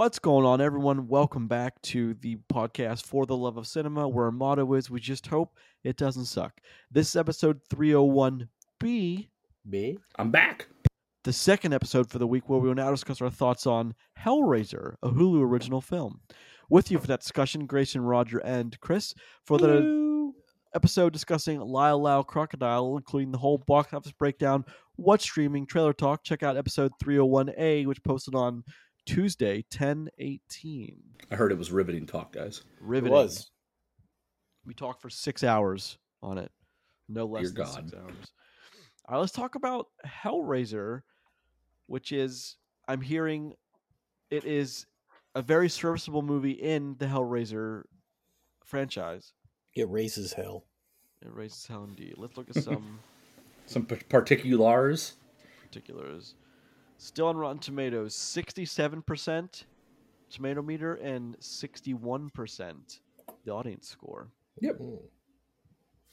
What's going on, everyone? Welcome back to the podcast For the Love of Cinema, where our motto is we just hope it doesn't suck. This is episode 301B, B. I'm back. the second episode for the week, where we will now discuss our thoughts on Hellraiser, a Hulu original film. With you for that discussion, Grayson, Roger, and Chris. For the episode discussing Lyle, Lyle, Crocodile, including the whole box office breakdown, what's streaming, trailer talk, check out episode 301A, which posted on Tuesday, 1018. I heard it was riveting talk, guys. Riveting. It Riveting. was. We talked for six hours on it. No less Dear than God. six hours. All right, let's talk about Hellraiser, which is, I'm hearing, it is a very serviceable movie in the Hellraiser franchise. It raises hell. It raises hell indeed. Let's look at some Some particulars. particulars. Still on Rotten Tomatoes, 67% tomato meter and 61% the audience score. Yep. Mm.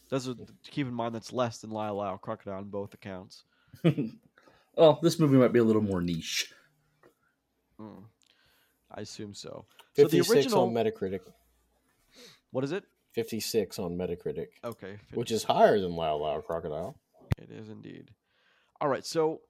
Those are, keep in mind that's less than Lyle, Lyle, Crocodile on both accounts. well, this movie might be a little more niche. Mm. I assume so. So the 56 original, on Metacritic. what is it? 56 on Metacritic, Okay, which is higher than Lyle, Lyle, Crocodile. it is indeed. All right, so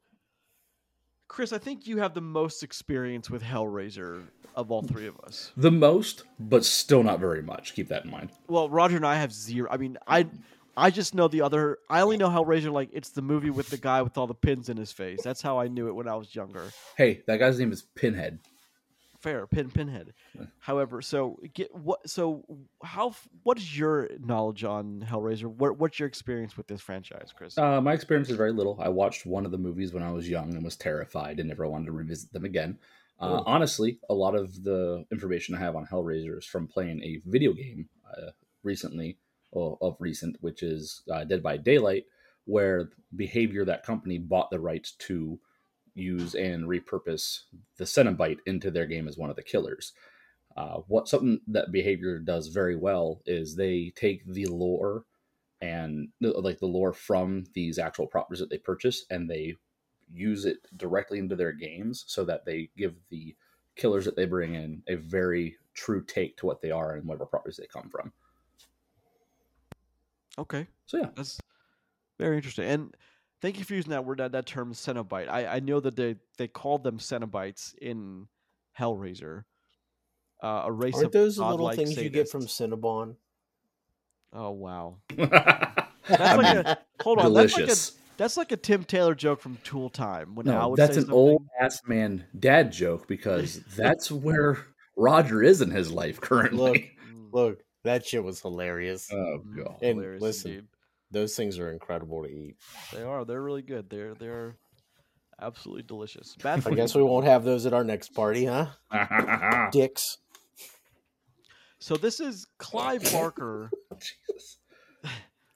Chris, I think you have the most experience with Hellraiser of all three of us. The most, but still not very much. Keep that in mind. Well, Roger and I have zero. I mean, I I just know the other. I only know Hellraiser like it's the movie with the guy with all the pins in his face. That's how I knew it when I was younger. Hey, that guy's name is Pinhead. Fair, pin pinhead. However, so get what? So how? What is your knowledge on Hellraiser? What What's your experience with this franchise, Chris? Uh, my experience is very little. I watched one of the movies when I was young and was terrified and never wanted to revisit them again. Uh, honestly, a lot of the information I have on Hellraiser is from playing a video game uh, recently, or of recent, which is uh, Dead by Daylight, where Behavior, that company, bought the rights to use and repurpose the Cenobite into their game as one of the killers. Uh, what something that Behavior does very well is they take the lore and like the lore from these actual properties that they purchase and they use it directly into their games so that they give the killers that they bring in a very true take to what they are and whatever properties they come from. Okay, So yeah, that's very interesting. And thank you for using that word, that, that term, Cenobite. I I know that they they called them Cenobites in Hellraiser. Uh, a race Aren't of those little godlike things you get from. Cinnabon? Oh wow, that's like a hold on. That's like a that's like a Tim Taylor joke from Tool Time. When I No, would that's say an something- old ass man dad joke because that's where Roger is in his life currently. Look, Mm, look, that shit was hilarious. Oh mm, god. And hilarious listen, indeed. Those things are incredible to eat. They are. They're really good. They're they're absolutely delicious. Bad I guess we won't have those at our next party, huh? Dicks. So this is Clive Barker. Jesus.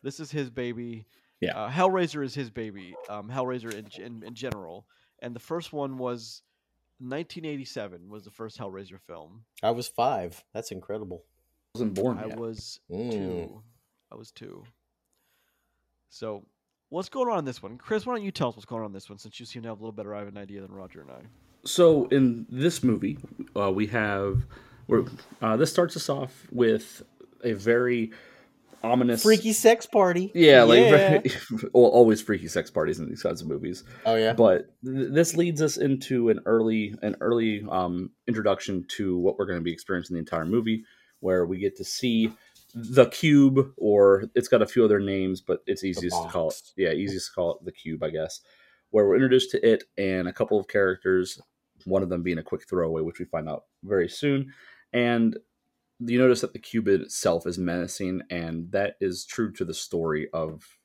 This is his baby. Yeah. Uh, Hellraiser is his baby. Um, Hellraiser in, in in general, and the first one was 1987 was the first Hellraiser film. I was five. That's incredible. I wasn't born I yet. was Mm. two. I was two. So, what's going on in this one, Chris? Why don't you tell us what's going on in this one, since you seem to have a little better of an idea than Roger and I. so in this movie, uh, we have we're, uh, this starts us off with a very ominous, Freaky sex party. yeah, like Yeah. very, well, always freaky sex parties in these kinds of movies. Oh yeah. But th- this leads us into an early an early um, introduction to what we're going to be experiencing the entire movie, where we get to see the cube, or it's got a few other names, but it's easiest to call it. Yeah, easiest to call it the cube, I guess. Where we're introduced to it and a couple of characters, one of them being a quick throwaway, which we find out very soon. And you notice that the cube itself is menacing, and that is true to the story of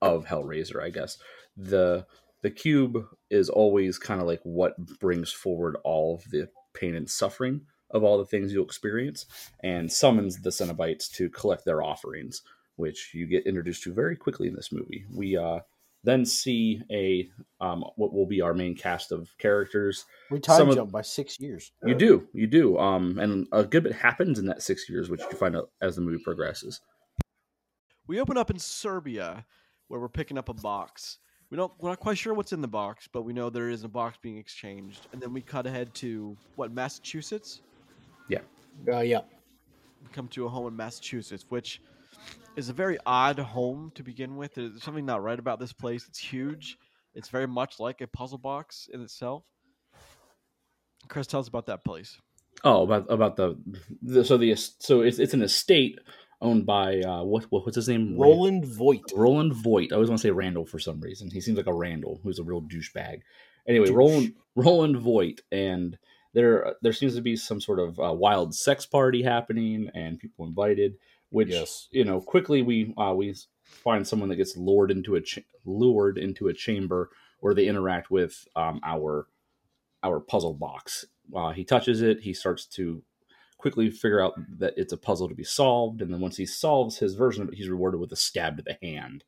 of Hellraiser, I guess. The the cube is always kind of like what brings forward all of the pain and suffering of all the things you'll experience and summons the Cenobites to collect their offerings, which you get introduced to very quickly in this movie. We uh, then see a um, what will be our main cast of characters. we time some of- jumped by six years. You do, you do, um, and a good bit happens in that six years, which you find out as the movie progresses. We open up in Serbia, where we're picking up a box. We don't. We're not quite sure what's in the box, but we know there is a box being exchanged. And then we cut ahead to what Massachusetts. Uh, yeah. Come to a home in Massachusetts, which is a very odd home to begin with. There's something not right about this place. It's huge. It's very much like a puzzle box in itself. Chris, tell us about that place. Oh, about about the, the so the so it's it's an estate owned by uh what, what what's his name? Roland Voigt. Roland Voigt. I always want to say Randall for some reason. He seems like a Randall who's a real douchebag. Anyway, Douche. Roland Roland Voigt, and there there seems to be some sort of uh, wild sex party happening, and people invited. Which Yes. you know, quickly we uh, we find someone that gets lured into a ch- lured into a chamber where they interact with um, our our puzzle box. Uh, he touches it. He starts to quickly figure out that it's a puzzle to be solved, and then once he solves his version of it, he's rewarded with a stab to the hand.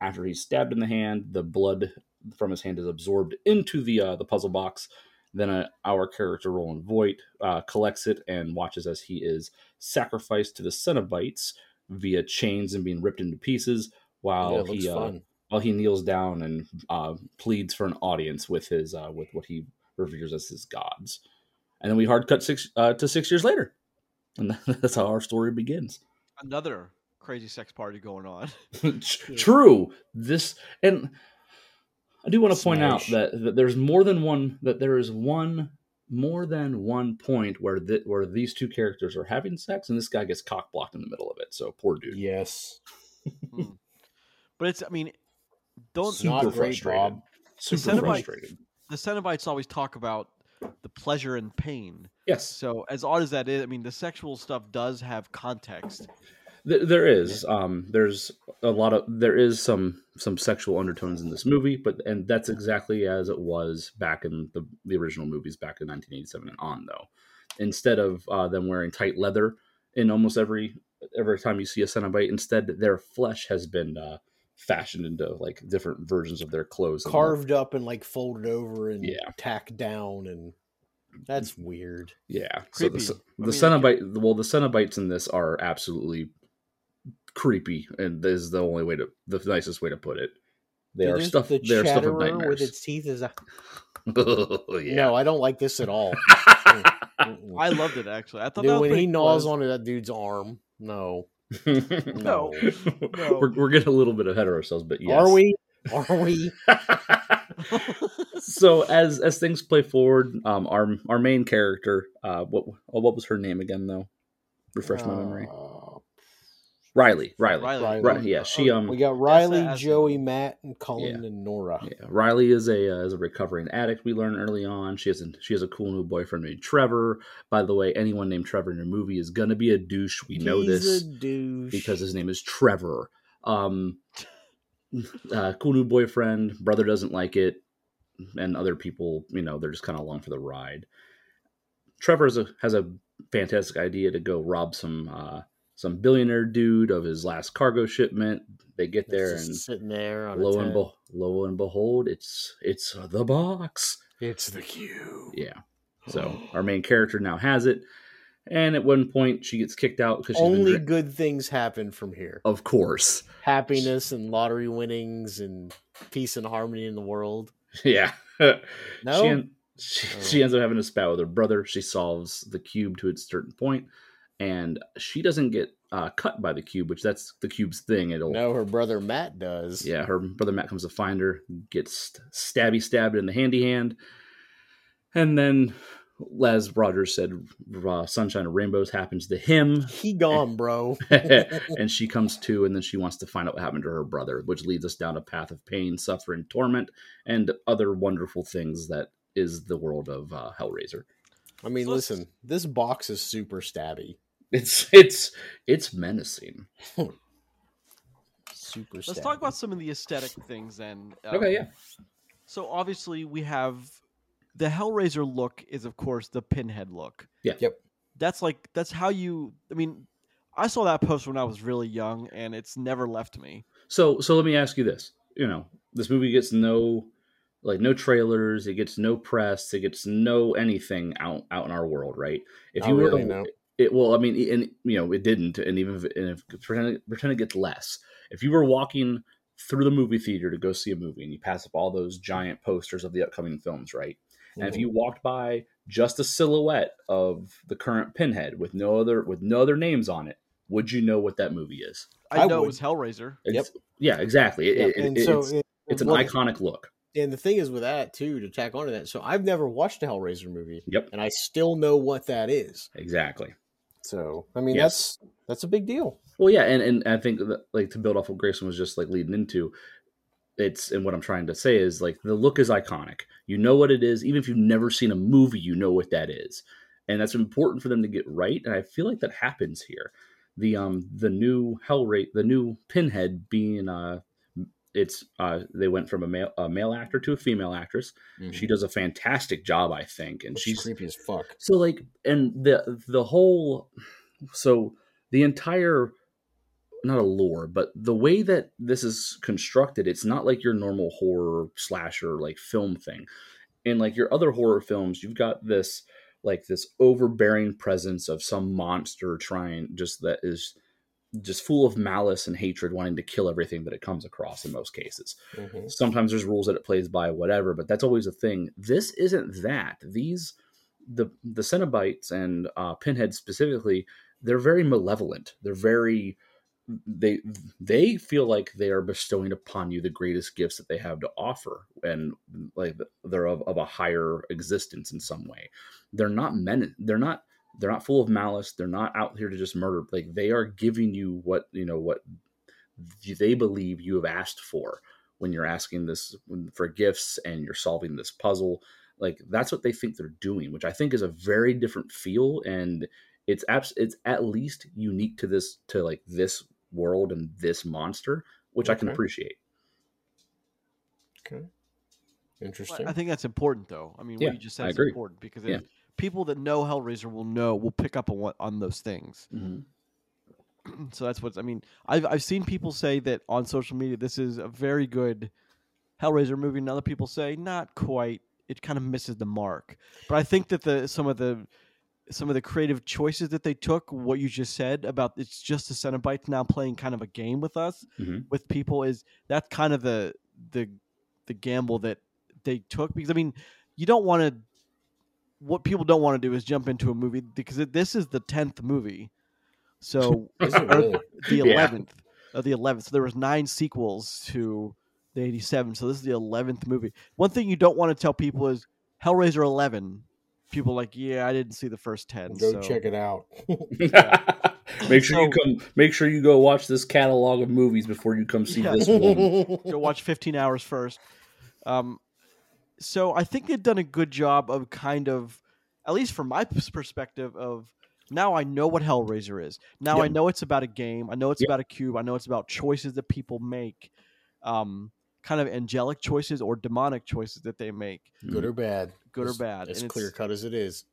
After he's stabbed in the hand, the blood from his hand is absorbed into the uh, the puzzle box. Then uh, our character Roland Voigt uh, collects it and watches as he is sacrificed to the Cenobites via chains and being ripped into pieces, while yeah, he uh, while he kneels down and uh, pleads for an audience with his uh, with what he reveres as his gods. And then we hard cut six uh, to six years later, and that's how our story begins. Another crazy sex party going on. True. This and I do want to point out that, that there's more than one that there is one more than one point where th- where these two characters are having sex and this guy gets cock blocked in the middle of it. So poor dude. Yes. Hmm. But it's. I mean, don't Super Not great, frustrated. Bob. Super Cenobite- frustrated. the Cenobites always talk about the pleasure and pain. Yes. So as odd as that is, I mean, the sexual stuff does have context. Th- there is um there's a lot of there is some some sexual undertones in this movie but and that's exactly as it was back in the the original movies back in 1987 and on though instead of uh, them wearing tight leather in almost every every time you see a cenobite instead their flesh has been uh fashioned into like different versions of their clothes and Carved up and like folded over and Yeah. tacked down, and that's weird. yeah so the, Creepy. ce- I mean, cenobite well the cenobites in this are absolutely creepy and this is the only way to the nicest way to put it they Dude, are there's stuff The they are stuff of chatterer nightmares with its teeth is. A... oh, yeah. No, I don't like this at all. I loved it actually. I thought Dude, was when he gnaws onto that dude's arm, no. No. No. We're, we're getting a little bit ahead of ourselves, but yes. Are we? Are we? so as as things play forward, um, our our main character, uh, what what was her name again though? Refresh my memory. Riley. Riley. Riley. Riley. Right. Yeah. She um. we got Riley, as- Joey, Matt, and Cullen and Nora. Yeah, Riley is a uh, is a recovering addict. We learn early on. She has a she has a cool new boyfriend named Trevor. By the way, anyone named Trevor in your movie is gonna be a douche. We know He's this a douche. because his name is Trevor. Um, uh, cool new boyfriend. Brother doesn't like it, and other people, you know, they're just kind of along for the ride. Trevor has a, has a fantastic idea to go rob some uh, some billionaire dude of his last cargo shipment. They get there just and sitting there on lo and, tent. be- lo and behold, it's it's the box. It's the cube. Yeah. So our main character now has it, and at one point she gets kicked out because she's been Only dri- good things happen from here. of course. Happiness and lottery winnings and peace and harmony in the world. Yeah. No? She, en- she, Oh. she ends up having a spat with her brother. She solves the cube to its certain point, and she doesn't get uh, cut by the cube, which that's the cube's thing. It'll No, her brother Matt does. yeah. Her brother Matt comes to find her, gets stabby stabbed in the handy hand, and then, as Rogers said, uh, sunshine and rainbows happens to him. He gone, bro. and she comes to, and then she wants to find out what happened to her brother, which leads us down a path of pain, suffering, torment, and other wonderful things that is the world of uh, Hellraiser. I mean, So listen, this box is super stabby. It's it's it's menacing. Super Let's stabby. talk about some of the aesthetic things then. Okay, Um, yeah. So obviously we have the Hellraiser look is of course the Pinhead look. Yeah. Yep. That's like that's how you. I mean, I saw that post when I was really young, and it's never left me. So so let me ask you this. You know, this movie gets no like no trailers, it gets no press, it gets no anything out out in our world, right? If Not you were really, to, it well, I mean, and you know, it didn't, and even if, and if pretend pretend it gets less. If you were walking through the movie theater to go see a movie and you pass up all those giant posters of the upcoming films, right? And if Mhm. you walked by just a silhouette of the current Pinhead with no other with no other names on it, would you know what that movie is? I I know it was Hellraiser. It's, Yeah, exactly. It- Yeah, it- and it- so it's, it- it's an well, iconic look. And the thing is with that too, to tack onto that. So I've never watched a Hellraiser movie, Yep, and I still know what that is. exactly. So I mean, Yes. that's that's a big deal. Well, yeah, and, and I think that, like to build off what Grayson was just like leading into, it's and what I'm trying to say is like the look is iconic. You know what it is, even if you've never seen a movie, you know what that is, and that's important for them to get right. And I feel like that happens here. The um the new Hell rate the new Pinhead being uh it's uh they went from a male a male actor to a female actress. She does a fantastic job, I think, and She's she's creepy as fuck. so like and the the whole so the entire not a lore, but the way that this is constructed, it's not like your normal horror slasher like film thing. In like your other horror films, you've got this like this overbearing presence of some monster trying just that is just full of malice and hatred wanting to kill everything that it comes across in most cases. Mhm. sometimes there's rules that it plays by whatever but that's always a thing. This isn't that. These the the cenobites and uh pinhead specifically they're very malevolent. They're very they they feel like they are bestowing upon you the greatest gifts that they have to offer and like they're of, of a higher existence in some way. They're not men they're not they're not full of malice they're not out here to just murder like they are giving you what you know what they believe you have asked for when you're asking this for gifts and you're solving this puzzle like that's what they think they're doing which i think is a very different feel and it's abs- it's at least unique to this to like this world and this monster which i can appreciate Okay. But Interesting. I think that's important, though. I mean, Yeah, what you just said I is agree. important because Yeah. if people that know Hellraiser will know will pick up on on those things. so that's what's. I mean, I've I've seen people say that on social media this is a very good Hellraiser movie, and other people say not quite. It kind of misses the mark. But I think that the some of the some of the creative choices that they took, what you just said about it's just the Cenobites now playing kind of a game with us, Mhm. with people, is that's kind of the the the gamble that they took because I mean, you don't want to. What people don't want to do is jump into a movie because it, this is the tenth movie, so Is it really? the Yeah. eleventh of the eleventh. So there was nine sequels to the eighty-seven. So this is the eleventh movie. One thing you don't want to tell people is Hellraiser eleven. People are like, yeah, I didn't see the first ten. Go so. check it out. make sure you come make sure you go watch this catalog of movies before you come see Yeah. this one Go watch 15 hours first. Um, so I think they've done a good job of kind of, at least from my perspective, of now I know what Hellraiser is. Now I know it's about a game. I know it's Yep. about a cube. I know it's about choices that people make, um, kind of angelic choices or demonic choices that they make, Good or bad. good or bad. As And clear cut as it is.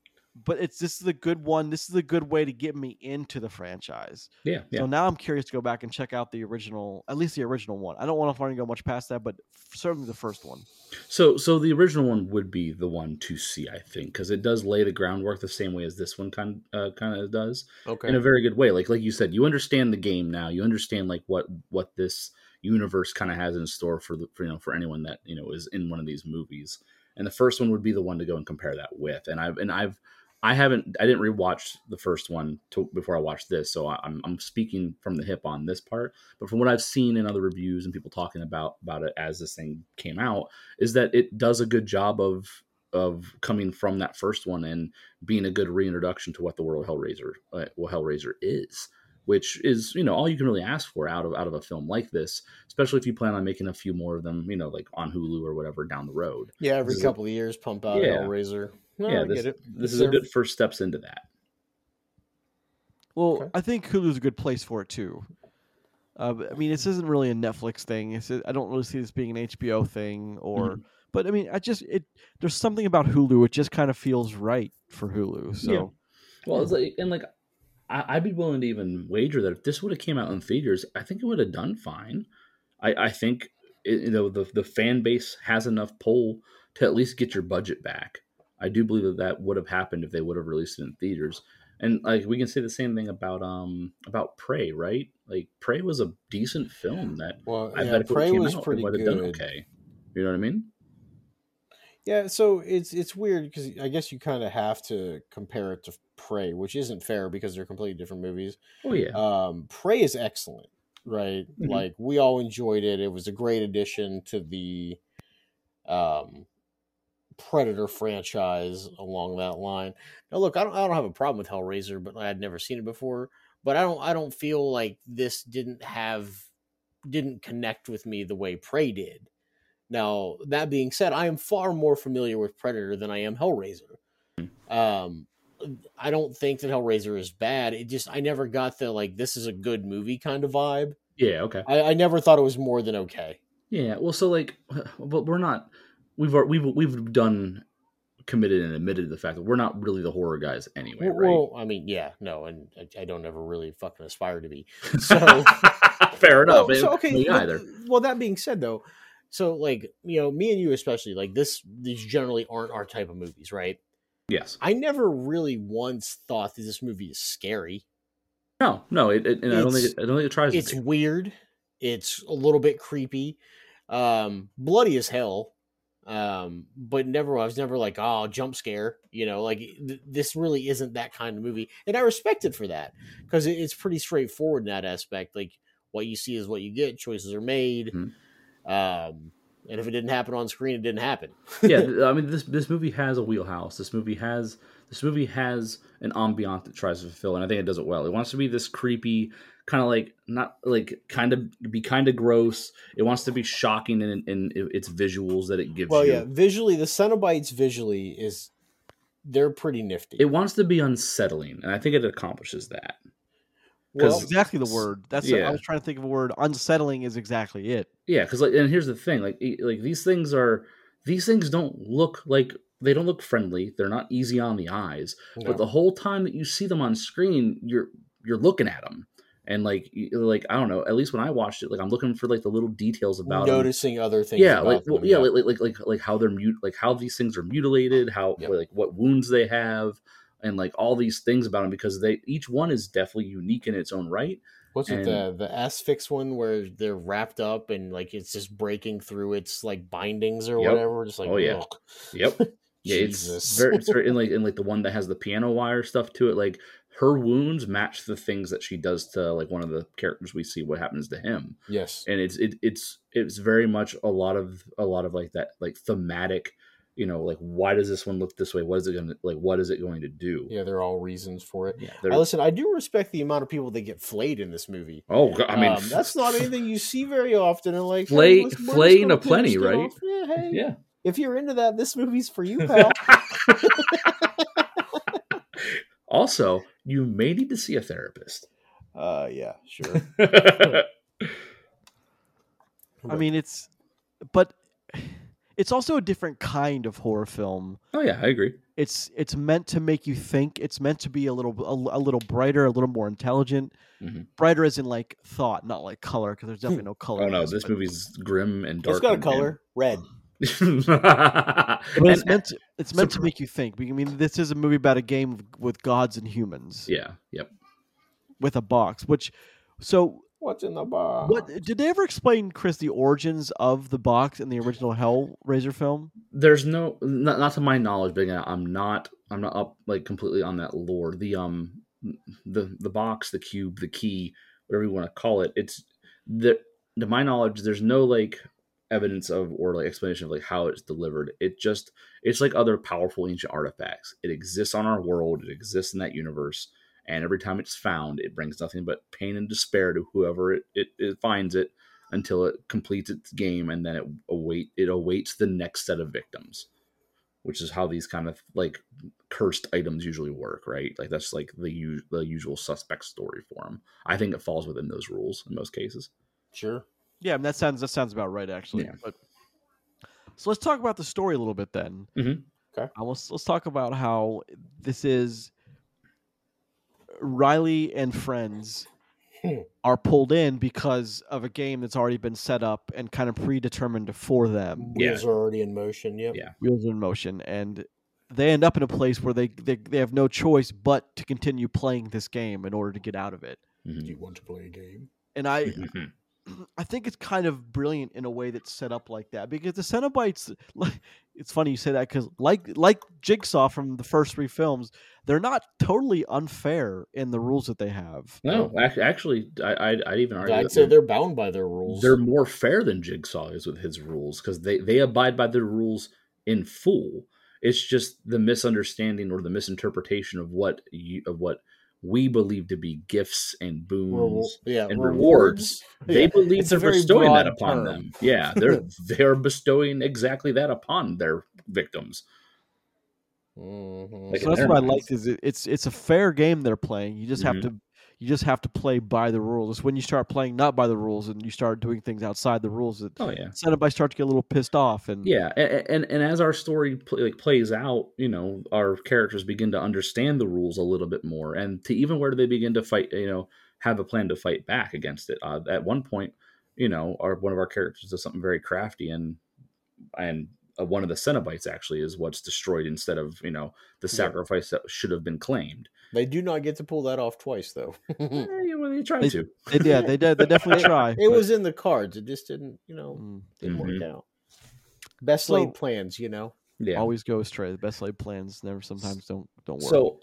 But it's this is a good one. This is a good way to get me into the franchise. yeah yeah So now I'm curious to go back and check out the original, at least the original one. I don't want to want to go much past that, but certainly the first one. So, so the original one would be the one to see, I think, because it does lay the groundwork the same way as this one kind uh, kind of does, Okay. in a very good way. Like like you said, you understand the game now. You understand like what what this universe kind of has in store for the for, you know for anyone that you know is in one of these movies. And the first one would be the one to go and compare that with. And I've and I've I haven't I didn't rewatch the first one to, before I watched this, so I- I'm I'm speaking from the hip on this part. But from what I've seen in other reviews and people talking about about it as this thing came out, is that it does a good job of of coming from that first one and being a good reintroduction to what the world Hellraiser uh, what Hellraiser is, which is you know all you can really ask for out of out of a film like this, especially if you plan on making a few more of them, you know, like on Hulu or whatever down the road. yeah, every couple of years, pump out Yeah. Hellraiser. No, yeah, I this, get it. this is a good first steps into that. Well, Okay. I think Hulu's a good place for it too. Uh, I mean, this isn't really a Netflix thing. It's, I don't really see this being an HBO thing, or. Mm-hmm. But I mean, I just it. There's something about Hulu. It just kind of feels right for Hulu. So Yeah. Well, it's like and like I, I'd be willing to even wager that if this would have came out in theaters, I think it would have done fine. I, I think it, you know the the fan base has enough pull to at least get your budget back. I do believe that that would have happened if they would have released it in theaters. And like we can say the same thing about um about Prey, right? Like Prey was a decent film that Well, I yeah, bet if Prey it came was out, pretty it would have good. done okay. You know what I mean? Yeah, so it's it's weird because I guess you kind of have to compare it to Prey, which isn't fair because they're completely different movies. Oh yeah. Um, Prey is excellent, right? Mhm. Like we all enjoyed it. It was a great addition to the um, Predator franchise along that line. Now, look, I don't I don't have a problem with Hellraiser, but I had never seen it before. But I don't I don't feel like this didn't have didn't connect with me the way Prey did. Now, that being said, I am far more familiar with Predator than I am Hellraiser. Um, I don't think that Hellraiser is bad. It just I never got the like this is a good movie kind of vibe. yeah, okay. I, I never thought it was more than okay. Yeah, well, so like, but we're not. We've we've we've done committed and admitted the fact that we're not really the horror guys anyway, Well, right? well, I mean, yeah, no, and I, I don't ever really fucking aspire to be. So fair enough. Well, so, okay, me either. Well, that being said, though, so like you know, me and you especially, like this, these generally aren't our type of movies, right? Yes. I never really once thought that this movie is scary. No, no, it, it, and I don't think it, I don't think it tries. It's weird. It's a little bit creepy, um, bloody as hell. Um, but never, I was never like, oh, jump scare, you know, like th- this really isn't that kind of movie, and I respect it for that because it, it's pretty straightforward in that aspect. Like what you see is what you get. Choices are made. Mhm. Um, and if it didn't happen on screen, it didn't happen. yeah, I mean this this movie has a wheelhouse. This movie has this movie has an ambiance that tries to fulfill, and I think it does it well. It wants to be this creepy, kind of like not like kind of be kind of gross. It wants to be shocking in, in its visuals that it gives Well, you. yeah, visually, the Cenobites visually is they're pretty nifty. It wants to be unsettling, and I think it accomplishes that. well, Because- exactly the word. That's Yeah. I was trying to think of a word. Unsettling is exactly it. Yeah, because like, and here's the thing, like, like these things are these things don't look like they don't look friendly. They're not easy on the eyes. no. but the whole time that you see them on screen you're you're looking at them and like like i don't know at least when i watched it like i'm looking for like the little details about noticing other things. yeah about like well, them, yeah, Like, like like like how they're mute like how these things are mutilated how Yep. like what wounds they have and like all these things about them because they each one is definitely unique in its own right What's it and- the the asphyx one where they're wrapped up and like it's just breaking through its like bindings or Yep. whatever? Just like Oh, yeah. ugh. yep yeah Jesus. it's very it's very in like in like the one that has the piano wire stuff to it like her wounds match the things that she does to like one of the characters we see what happens to him yes. and it's it, it's it's very much a lot of a lot of like that like thematic you know like why does this one look this way what is it going to like what is it going to do Yeah, they're all reasons for it. yeah I listen, I do respect the amount of people that get flayed in this movie. oh i mean Um, that's not anything you see very often. And like, Flay- hey, let's- we're just flaying a plenty, right? Yeah, hey, yeah if you're into that, this movie's for you, pal. also you may need to see a therapist uh, yeah, sure. I mean, it's, but it's also a different kind of horror film. oh yeah i agree It's it's meant to make you think. It's meant to be a little a, a little brighter, a little more intelligent. Mhm. Brighter as in like thought, not like color, because there's definitely no color. oh no this but- movie's grim and dark it's got a and- color, red. and- it's and- meant to, it's meant to make you think. I mean, this is a movie about a game with- with gods and humans yeah yep with a box. Which, so What's in the box? what did they ever explain, Chris, the origins of the box in the original Hellraiser film? there's no not, not to my knowledge but again i'm not i'm not up like completely on that lore the um the the box the cube the key whatever you want to call it it's the to my knowledge there's no like evidence of or like explanation of like how it's delivered. It just it's like other powerful ancient artifacts. It exists on our world. It exists in that universe. And every time it's found it brings nothing but pain and despair to whoever it, it, it finds it until it completes its game and then it await it awaits the next set of victims which is how these kind of like cursed items usually work right? Like that's like the, u- the usual suspect story for them i think it falls within those rules in most cases. Sure. Yeah, I mean, that sounds that sounds about right, actually. Yeah. But so let's talk about the story a little bit then. Mhm. Okay. Uh, let's let's talk about how this is Riley and friends Hmm. are pulled in because of a game that's already been set up and kind of predetermined for them. Yeah. Wheels are already in motion. Yep. Yeah. Wheels are in motion, and they end up in a place where they, they they have no choice but to continue playing this game in order to get out of it. Mhm. Do you want to play a game? And I Mhm. I think it's kind of brilliant in a way that's set up like that because the Cenobites, like, it's funny you say that because like like Jigsaw from the first three films, they're not totally unfair in the rules that they have. no, actually, I, I'd, I'd even argue I'd that say they're, they're bound by their rules. they're more fair than Jigsaw is with his rules because they they abide by the rules in full. It's just the misunderstanding or the misinterpretation of what you, of what we believe to be gifts and boons. Rewar- yeah, and rewards. They Yeah, believe it's they're bestowing that upon term. them. Yeah, they're they're bestowing exactly that upon their victims. Mhm. Like so that's their what I like is it, it's it's a fair game they're playing. You just Mhm. have to you just have to play by the rules. It's when you start playing not by the rules and you start doing things outside the rules that Oh yeah, Cenobites start to get a little pissed off. And yeah, and and, and as our story like plays out, you know, our characters begin to understand the rules a little bit more, and to even where do they begin to fight, you know, have a plan to fight back against it. Uh, at one point, you know, our one of our characters does something very crafty, and and uh, one of the Cenobites actually is what's destroyed instead of you know the sacrifice that should have been claimed. They do not get to pull that off twice, though. Eh, well, they tried They- to. they, yeah, they did. They definitely try. it but- was in the cards. It just didn't, you know, mm, didn't Mhm. work out. Best So- laid plans, you know. Yeah. always go astray. The best laid plans never sometimes don't don't work. So,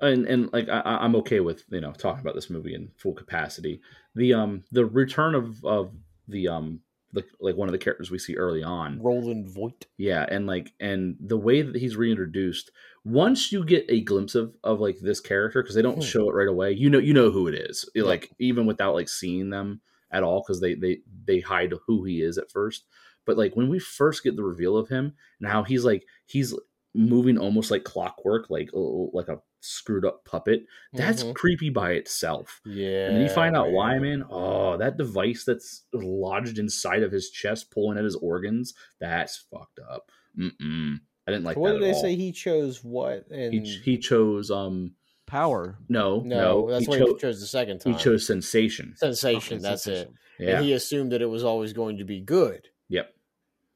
and and like I, I- I'm okay with you know talking about this movie in full capacity. The um the return of of the um like like one of the characters we see early on. Roland Voigt. Yeah, and like and the way that he's reintroduced. Once you get a glimpse of of like this character because they don't Hmm. show it right away, you know you know who it is. Yeah. Like even without like seeing them at all because they they they hide who he is at first. But like when we first get the reveal of him, now he's like he's moving almost like clockwork, like like a screwed up puppet. That's Mhm. creepy by itself. yeah. And then you find out why, man. Oh, that device that's lodged inside of his chest, pulling at his organs. That's fucked up. Mm-mm. I didn't like what that did at they all. say? He chose what? And He, ch- he chose um power. no no, no, that's he, what cho- he chose the second time. he chose sensation. sensation. Okay, that's sensation. it. Yeah. And he assumed that it was always going to be good. yep.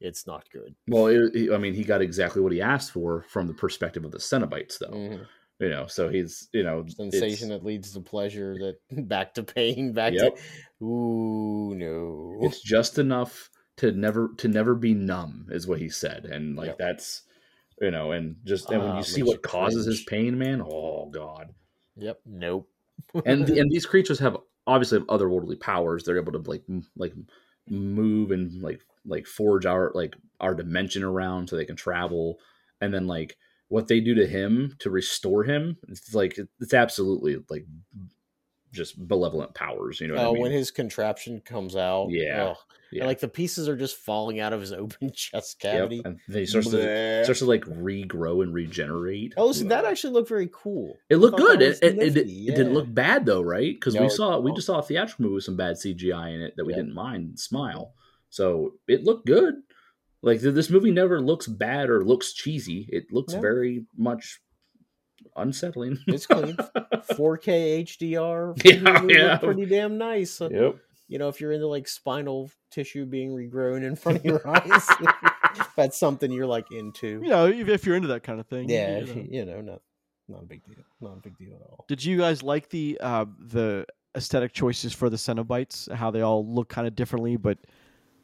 It's not good. Well, it, it- I mean, he got exactly what he asked for from the perspective of the Cenobites, though. Mhm. You know, so he's you know Sensation that leads to pleasure, that back to pain, back Yep. to ooh no. it's just enough to never to never be numb is what he said and like Yep. that's you know and just and when Ah, you see what causes his pain man oh god Yep. Nope. and the, and these creatures have obviously have otherworldly powers they're able to like m- like move and like like forge our like our dimension around so they can travel and then like what they do to him to restore him it's like it's absolutely like just malevolent powers you know Oh, I mean? when his contraption comes out, Yeah. And, yeah. like the pieces are just falling out of his open chest Yep, cavity. and they he starts to Bleh. starts to like regrow and regenerate. Oh, listen, that actually looked very cool. it looked good. It, it, it, it didn't look bad though, right? Because No, we saw we just saw a theatrical movie with some bad CGI in it that we Yeah. didn't mind. Smile, so it looked good. Like th- this movie never looks bad or looks cheesy. It looks No. very much unsettling. It's clean. 4K HDR. Yeah, movie looked yeah. pretty damn nice. yep. You know, if you're into like spinal tissue being regrown in front of your eyes, that's something you're like into. You know, if, if you're into that kind of thing. Yeah, you know. you know, not not a big deal. Not a big deal at all. Did you guys like the uh, the aesthetic choices for the Cenobites? How they all look kind of differently, but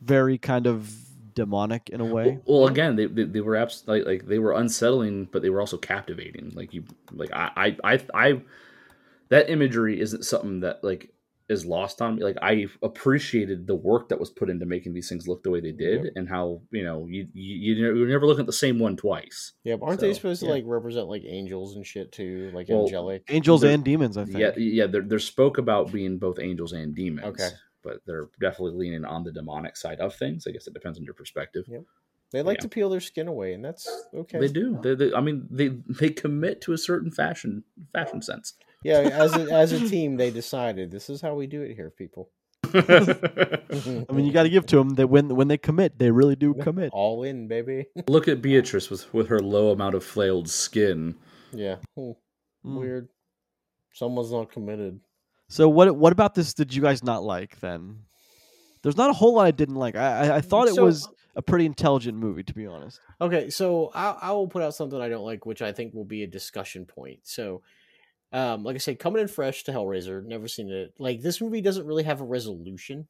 very kind of demonic in a way. Well, well, again, they, they, they were abs- like, like they were unsettling, but they were also captivating. Like you, like I, I, I, I, that imagery isn't something that like is lost on me. Like I appreciated the work that was put into making these things look the way they did, Yep. and how you know you you you you're never looking at the same one twice. Yeah, but aren't they So, supposed to like represent like angels and shit too, like Well, angelic? Angels and demons, I think. Yeah, yeah. They're, they're spoke about being both angels and demons. Okay. But they're definitely leaning on the demonic side of things. I guess it depends on your perspective. Yeah. They like yeah. to peel their skin away, and that's okay. They do. They, they, I mean, they they commit to a certain fashion fashion sense. Yeah, as a, as a team, they decided this is how we do it here, people. I mean, you got to give to them that when when they commit, they really do commit. All in, baby. Look at Beatrice with with her low amount of flailed skin. yeah, Mm. weird. Someone's not committed. So what what about this? Did you guys not like then? There's not a whole lot I didn't like. I I, I thought it So- was a pretty intelligent movie, to be honest. Okay, so I, I will put out something I don't like, which I think will be a discussion point. So, um, like I said, coming in fresh to Hellraiser, never seen it. Like this movie doesn't really have a resolution.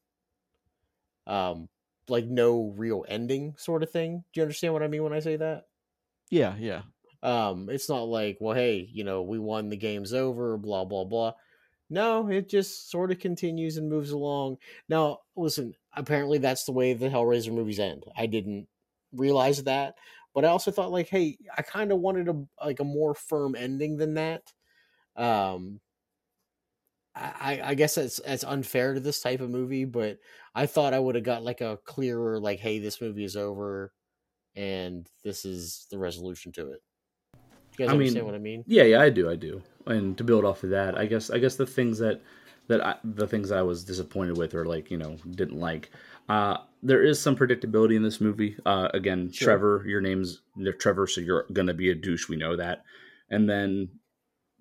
Um, like no real ending, sort of thing. Do you understand what I mean when I say that? Yeah, yeah. Um, it's not like, well, hey, you know, we won, the game's over, blah blah blah. No, it just sort of continues and moves along. Now, listen, apparently that's the way the Hellraiser movies end. I didn't realize that, but I also thought like, hey, I kind of wanted a like a more firm ending than that. Um, I, I guess that's that's unfair to this type of movie, but I thought I would have got like a clearer like, hey, this movie is over, and this is the resolution to it. You guys I understand mean, what I mean? Yeah, yeah, I do, I do. And to build off of that, I guess I guess the things that that I, the things I was disappointed with or like you know didn't like. Uh, there is some predictability in this movie. Uh, again, Sure. Trevor, your name's Trevor, so you're gonna be a douche. We know that. And then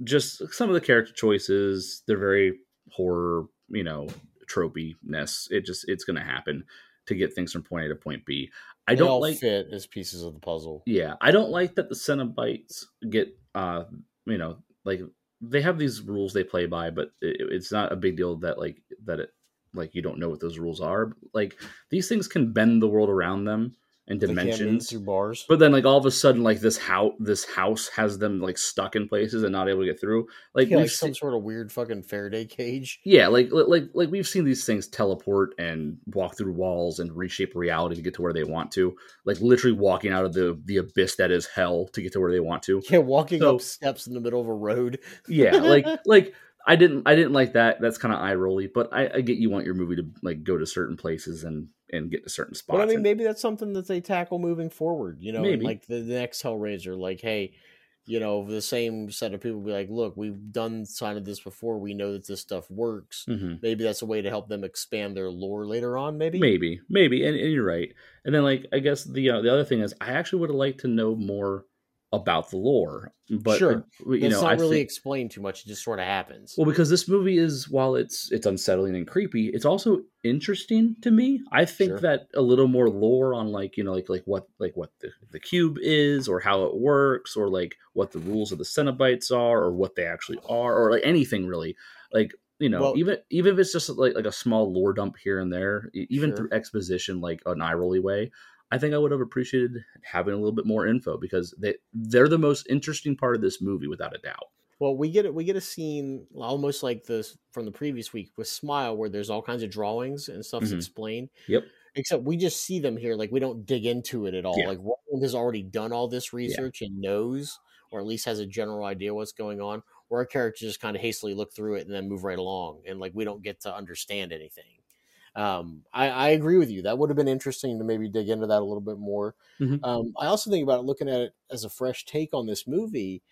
just some of the character choices, they're very horror, you know, tropey-ness. It just it's gonna happen to get things from point A to point B. I They don't all like fit as pieces of the puzzle. yeah, I don't like that the Cenobites get, uh, you know, like they have these rules they play by, but it, it's not a big deal that like that it like you don't know what those rules are. Like these things can bend the world around them and They can't move dimensions, through bars. but then like all of a sudden like this house this house has them like stuck in places and not able to get through. Like, yeah, like some sort of weird fucking Faraday cage. yeah, like li- like like we've seen these things teleport and walk through walls and reshape reality to get to where they want to. Like literally walking out of the the abyss that is hell to get to where they want to. Yeah, walking So- up steps in the middle of a road. Yeah, like like I didn't I didn't like that. That's kind of eye rolly, but I, I get you want your movie to like go to certain places and and get to certain spots. But I mean, and- maybe that's something that they tackle moving forward. You know, Maybe. like the, the next Hellraiser, like, hey, you know, the same set of people be like, look, we've done side of this before. We know that this stuff works. Mhm. Maybe that's a way to help them expand their lore later on. Maybe. maybe maybe and, and you're right. And then like I guess the uh, the other thing is I actually would have liked to know more about the lore, but Sure. uh, you It's know not I really think, explained too much. It just sort of happens. Well, because this movie is while it's it's unsettling and creepy, it's also interesting to me. I think Sure. that a little more lore on like you know like like what like what the, the cube is or how it works or like what the rules of the Cenobites are or what they actually are or like anything really like you know Well- even even if it's just like like a small lore dump here and there even Sure. through exposition like an eye rolly way. I think I would have appreciated having a little bit more info because they they're the most interesting part of this movie without a doubt. Well, we get it. We get a scene almost like this from the previous week with Smile, where there's all kinds of drawings and stuff's Mhm. explained. Yep. Except we just see them here, like we don't dig into it at all. Yeah. Like Roland has already done all this research and knows, or at least has a general idea what's going on. Where our characters just kind of hastily look through it and then move right along, and like we don't get to understand anything. Um, I, I agree with you. That would have been interesting to maybe dig into that a little bit more. Mhm. Um, I also think about it, looking at it as a fresh take on this movie.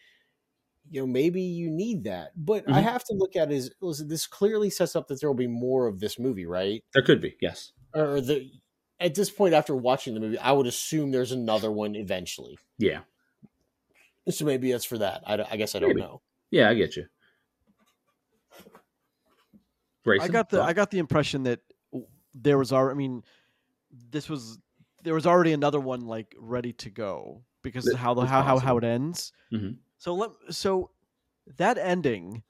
You know, maybe you need that, but I Mhm. have to look at it as listen, this clearly sets up that there will be more of this movie, right? There could be, yes. Or the at this point after watching the movie, I would assume there's another one eventually. Yeah. So maybe that's for that. I, I guess I don't Maybe. know. Yeah, I get you. Grayson, I got the thought? I got the impression that w- there was already. I mean, this was there was already another one like ready to go because of how the that's how, how how it ends. Mhm. So let so that ending,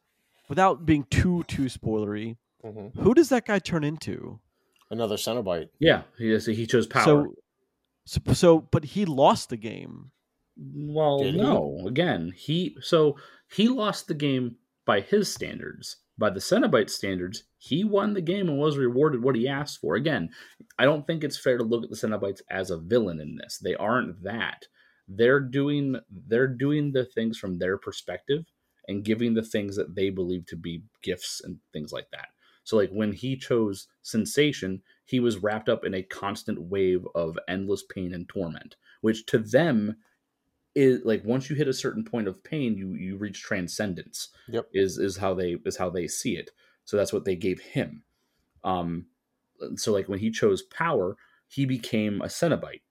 without being too too spoilery, who does that guy turn into? Another Cenobite. yeah, he he chose power. So, so so but he lost the game. well, Did he? no. Again, he so he lost the game by his standards. By the Cenobite standards, he won the game and was rewarded what he asked for. Again, I don't think it's fair to look at the Cenobites as a villain in this. They aren't that. They're doing they're doing the things from their perspective and giving the things that they believe to be gifts and things like that. So like when he chose sensation, he was wrapped up in a constant wave of endless pain and torment, which to them is like once you hit a certain point of pain, you you reach transcendence. Yep. Is is how they is how they see it. So that's what they gave him. Um so like when he chose power, he became a Cenobite.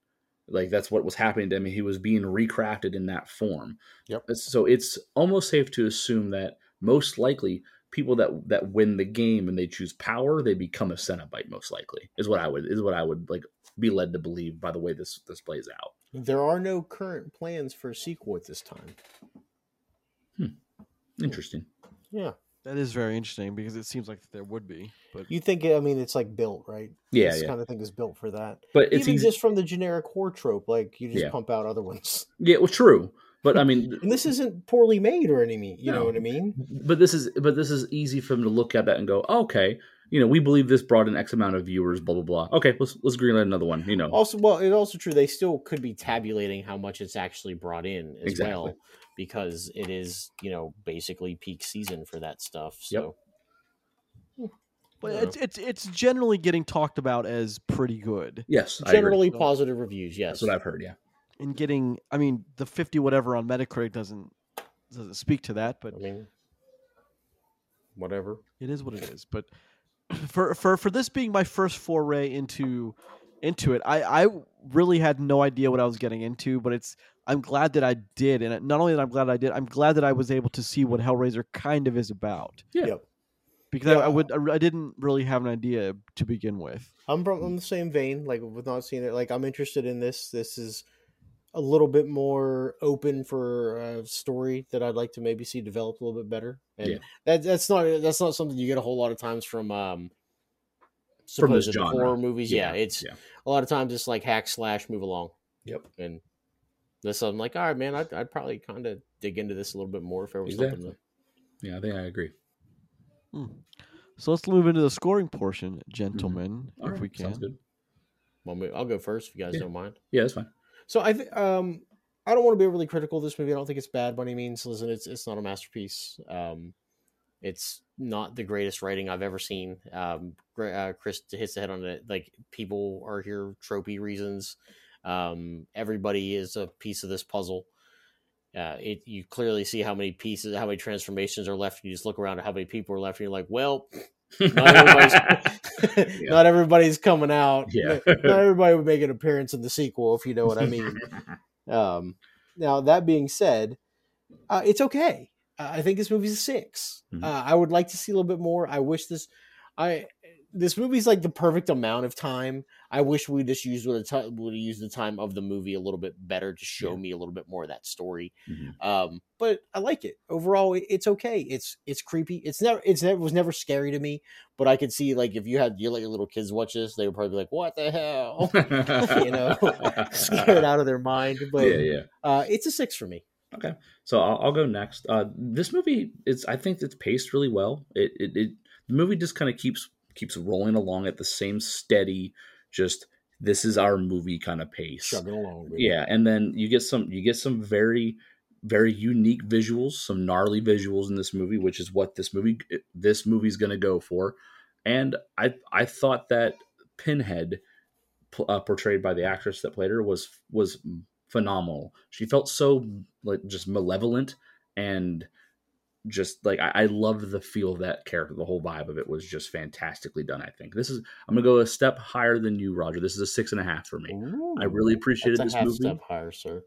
Like that's what was happening to him. He was being recrafted in that form. Yep. So it's almost safe to assume that most likely people that that win the game and they choose power, they become a Cenobite most likely. Is what I would is what I would like be led to believe by the way this this plays out. There are no current plans for a sequel at this time. Hmm. Interesting. Yeah. That is very interesting because it seems like there would be, but You think, I mean, it's like built, right? Yeah, This yeah. kind of thing is built for that. But it's Even easy. just from the generic horror trope, like you just Yeah. pump out other ones. Yeah, well, true. But I mean, And this isn't poorly made or anything. You know what I mean? but this is but this is easy for them to look at that and go, okay, you know, we believe this brought in X amount of viewers, blah blah blah. Okay, let's let's greenlight another one. You know, Also, well, it's also true. They still could be tabulating how much it's actually brought in as Exactly. well, because it is, you know, basically peak season for that stuff. Yep. So, but Yeah. it's it's it's generally getting talked about as pretty good yes, I agree. generally positive reviews. Yes. that's what I've heard. Yeah, and getting. I mean, the fifty whatever on Metacritic doesn't doesn't speak to that, but I mean, whatever. it is what it is. But for for for this being my first foray into into it, I I really had no idea what I was getting into, but it's I'm glad that I did, and not only that I'm glad I did, I'm glad that I was able to see what Hellraiser kind of is about Yeah. Yep. because I, Yeah. I would I didn't really have an idea to begin with. I'm from I'm the same vein. Like with not seeing it, like I'm interested in this. This is a little bit more open for a story that I'd like to maybe see developed a little bit better. And Yeah. that that's not that's not something you get a whole lot of times from um From this supposed genre. horror movies. Yeah, it's yeah. a lot of times it's like hack slash move along. Yep. And this I'm like, all right, man, I'd, I'd probably kind of dig into this a little bit more if there was Exactly. something. Yeah, I think I agree. So let's move into the scoring portion, gentlemen, All if right, we can. sounds good. Well, I'll go first if you guys Yeah. don't mind. Yeah, that's fine. So I think um I don't want to be overly critical of this movie. I don't think it's bad by any means. Listen, it's it's not a masterpiece. Um, it's not the greatest writing I've ever seen. Um, uh, Chris hits the head on it. Like people are here tropey reasons. Um, everybody is a piece of this puzzle. Uh, it you clearly see how many pieces, how many transformations are left. You just look around at how many people are left, and you're like, well, not everybody's, not everybody's coming out. Yeah. not everybody would make an appearance in the sequel, if you know what I mean. Um, now that being said, uh, it's okay. Uh, I think this movie's a 6 Mhm. Uh, I would like to see a little bit more. I wish this, I this movie's like the perfect amount of time. I wish we just used would have would have used the time of the movie a little bit better to show Yeah. me a little bit more of that story. Mhm. Um, but I like it overall. it- It's okay. It's it's creepy. It's never it's never was never scary to me. But I could see like if you had you let your little kids watch this, they would probably be like, "What the hell?" you know, scared out of their mind. But yeah, yeah. uh, it's a six for me. Okay, so I'll, I'll go next. Uh, this movie is, I think, it's paced really well. It, it, it the movie just kind of keeps keeps rolling along at the same steady, just this is our movie kind of pace. Chugging along. baby. Yeah, and then you get some you get some very very unique visuals, some gnarly visuals in this movie, which is what this movie this movie's going to go for. And I I thought that Pinhead, uh, portrayed by the actress that played her, was was phenomenal. She felt so like just malevolent and just like I, I loved the feel of that character. The whole vibe of it was just fantastically done. I think this is I'm gonna go a step higher than you, Roger. This is a six and a half for me. I really appreciated this movie. step higher, sir.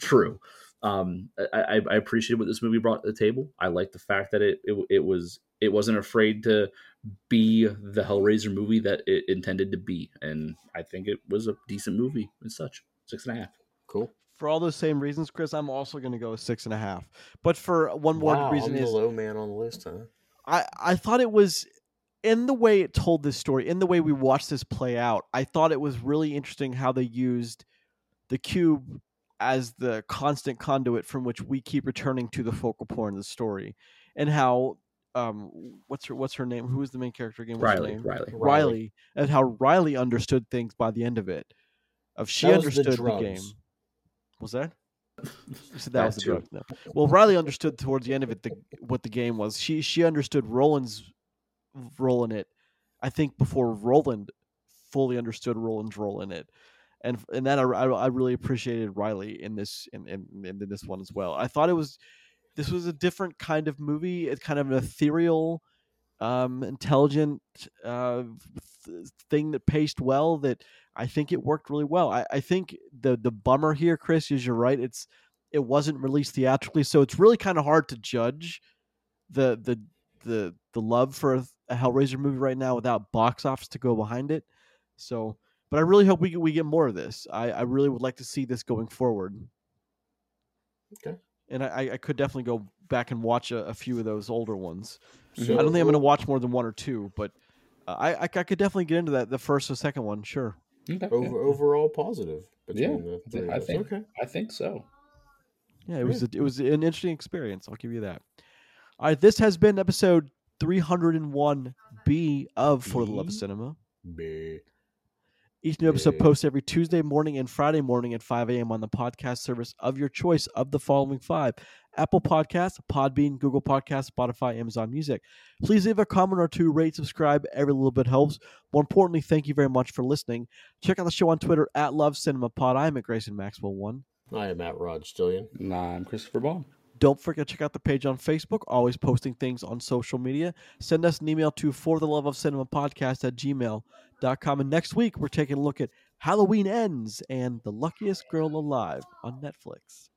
True. Um, I, I I appreciated what this movie brought to the table. I like the fact that it, it it was it wasn't afraid to be the Hellraiser movie that it intended to be, and I think it was a decent movie and such. Six and a half. Cool. For all those same reasons, Chris, I'm also going to go a six and a half. But for one more wow, reason I'm is the low man on the list, huh? I, I thought it was in the way it told this story, in the way we watched this play out, I thought it was really interesting how they used the cube as the constant conduit from which we keep returning to the focal point of the story. And how um what's her what's her name? Who is the main character again? What's her Riley, name? Riley. Riley. Riley. And how Riley understood things by the end of it. Of she That was the understood the, game. Was said that, That was the too. drug. No. Well, Riley understood towards the end of it the, what the game was. She she understood Roland's role in it. I think before Roland fully understood Roland's role in it, and and that I, I, I really appreciated Riley in this in, in in this one as well. I thought it was this was a different kind of movie. It's kind of an ethereal, um, intelligent uh, th- thing that paced well. That I think it worked really well. I, I think the the bummer here, Chris, is you're right. It's it wasn't released theatrically, so it's really kind of hard to judge the the the the love for a, a Hellraiser movie right now without box office to go behind it. So, but I really hope we get- we get more of this. I I really would like to see this going forward. Okay. And I I- could definitely go back and watch a, a few of those older ones. So, I don't think I'm going to watch more than one or two, but uh, I, I I could definitely get into that the first or second one. Sure. Okay. over, overall positive between Yeah, the three I of us. think- Okay. I think so. Yeah, it was a, it was an interesting experience. I'll give you that. All right, this has been episode 301B of For the Love of Cinema. B. Each new episode posts every Tuesday morning and Friday morning at 5 a.m. on the podcast service of your choice of the following five Apple Podcasts, Podbean, Google Podcasts, Spotify, Amazon Music. Please leave a comment or two, rate, subscribe. Every little bit helps. More importantly, thank you very much for listening. Check out the show on Twitter at Love Cinema Pod. I'm at Grayson Maxwell One. I am at Rod Stillion. Nah, I'm Christopher Ball. Don't forget to check out the page on Facebook, always posting things on social media. Send us an email to for the love of cinema podcast at gmail.com. And next week, we're taking a look at Halloween Ends and The Luckiest Girl Alive on Netflix.